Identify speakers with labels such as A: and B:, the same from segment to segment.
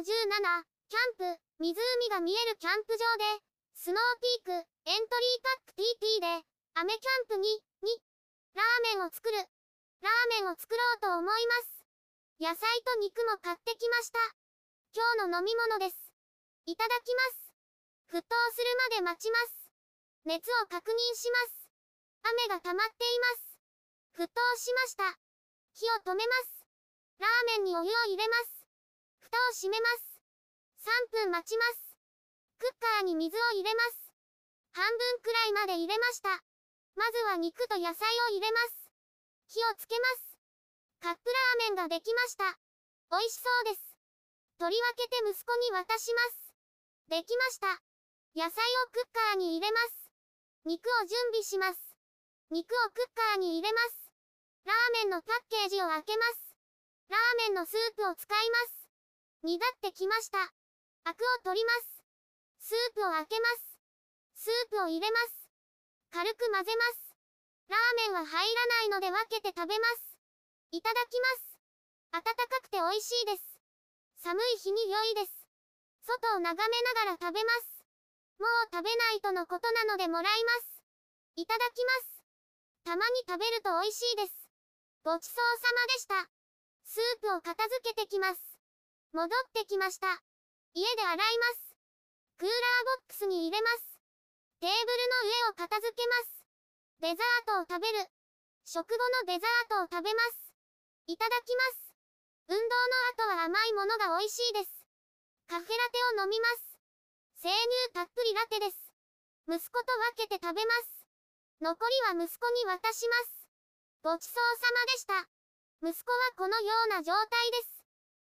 A: 17、キャンプ、湖が見えるキャンプ場で、スノーピーク、エントリーパック TT で、アメキャンプに、に、ラーメンを作る。ラーメンを作ろうと思います。野菜と肉も買ってきました。今日の飲み物です。いただきます。沸騰するまで待ちます。熱を確認します。雨が溜まっています。沸騰しました。火を止めます。ラーメンにお湯を入れます。蓋を閉めます。3分待ちます。クッカーに水を入れます。半分くらいまで入れました。まずは肉と野菜を入れます。火をつけます。カップラーメンができました。美味しそうです。取り分けて息子に渡します。できました。野菜をクッカーに入れます。肉を準備します。肉をクッカーに入れます。ラーメンのパッケージを開けます。ラーメンのスープを使います。煮立ってきました。アクを取ります。スープを開けます。スープを入れます。軽く混ぜます。ラーメンは入らないので分けて食べます。いただきます。暖かくて美味しいです。寒い日に良いです。外を眺めながら食べます。もう食べないとのことなのでもらいます。いただきます。たまに食べると美味しいです。ごちそうさまでした。スープを片付けてきます。戻ってきました。家で洗います。クーラーボックスに入れます。テーブルの上を片付けます。デザートを食べる。食後のデザートを食べます。いただきます。運動の後は甘いものが美味しいです。カフェラテを飲みます。生乳たっぷりラテです。息子と分けて食べます。残りは息子に渡します。ごちそうさまでした。息子はこのような状態です。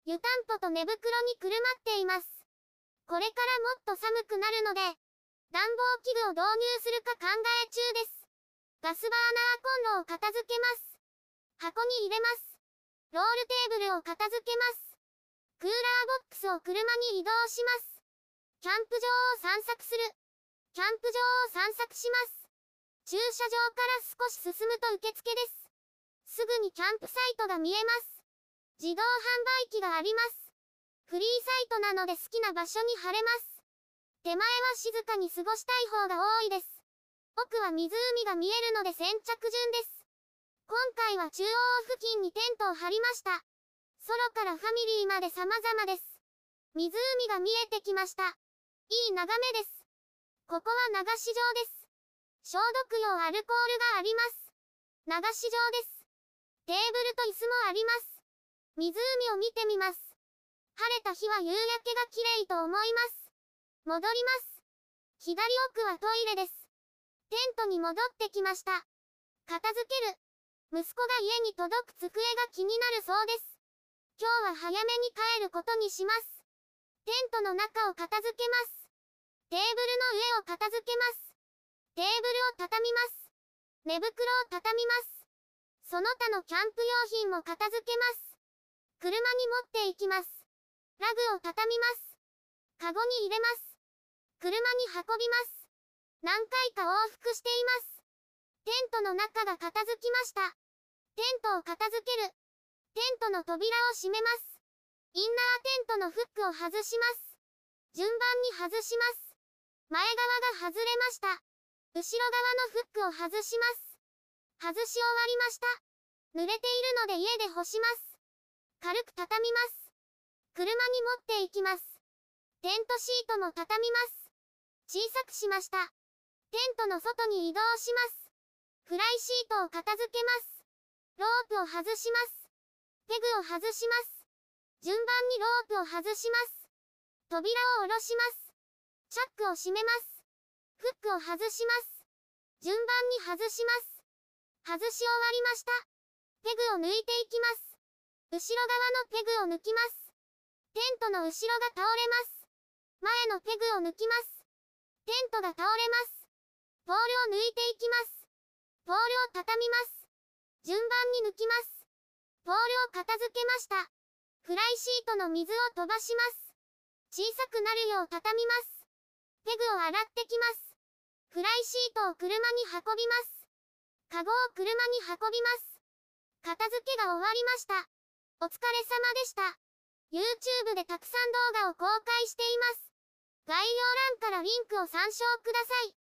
A: 湯たんぽと寝袋にくるまっています。これからもっと寒くなるので、暖房器具を導入するか考え中です。ガスバーナーコンロを片付けます。箱に入れます。ロールテーブルを片付けます。クーラーボックスを車に移動します。キャンプ場を散策する。キャンプ場を散策します。駐車場から少し進むと受付です。すぐにキャンプサイトが見えます。自動販売機があります。フリーサイトなので好きな場所に貼れます。手前は静かに過ごしたい方が多いです。奥は湖が見えるので先着順です。今回は中央付近にテントを張りました。ソロからファミリーまで様々です。湖が見えてきました。いい眺めです。ここは流し場です。消毒用アルコールがあります。流し場です。テーブルと椅子もあります。湖を見てみます。晴れた日は夕焼けが綺麗と思います。戻ります。左奥はトイレです。テントに戻ってきました。片付ける。息子が家に届く机が気になるそうです。今日は早めに帰ることにします。テントの中を片付けます。テーブルの上を片付けます。テーブルを畳みます。寝袋を畳みます。その他のキャンプ用品も片付けます。車に持っていきます。ラグを畳みます。カゴに入れます。車に運びます。何回か往復しています。テントの中が片付きました。テントを片付ける。テントの扉を閉めます。インナーテントのフックを外します。順番に外します。前側が外れました。後ろ側のフックを外します。外し終わりました。濡れているので家で干します。軽く畳みます。車に持っていきます。テントシートも畳みます。小さくしました。テントの外に移動します。フライシートを片付けます。ロープを外します。ペグを外します。順番にロープを外します。扉を下ろします。チャックを閉めます。フックを外します。順番に外します。外し終わりました。ペグを抜いていきます。後ろ側のペグを抜きます。テントの後ろが倒れます。前のペグを抜きます。テントが倒れます。ポールを抜いていきます。ポールを畳みます。順番に抜きます。ポールを片付けました。フライシートの水を飛ばします。小さくなるよう畳みます。ペグを洗ってきます。フライシートを車に運びます。カゴを車に運びます。片付けが終わりました。お疲れ様でした。YouTube でたくさん動画を公開しています。概要欄からリンクを参照ください。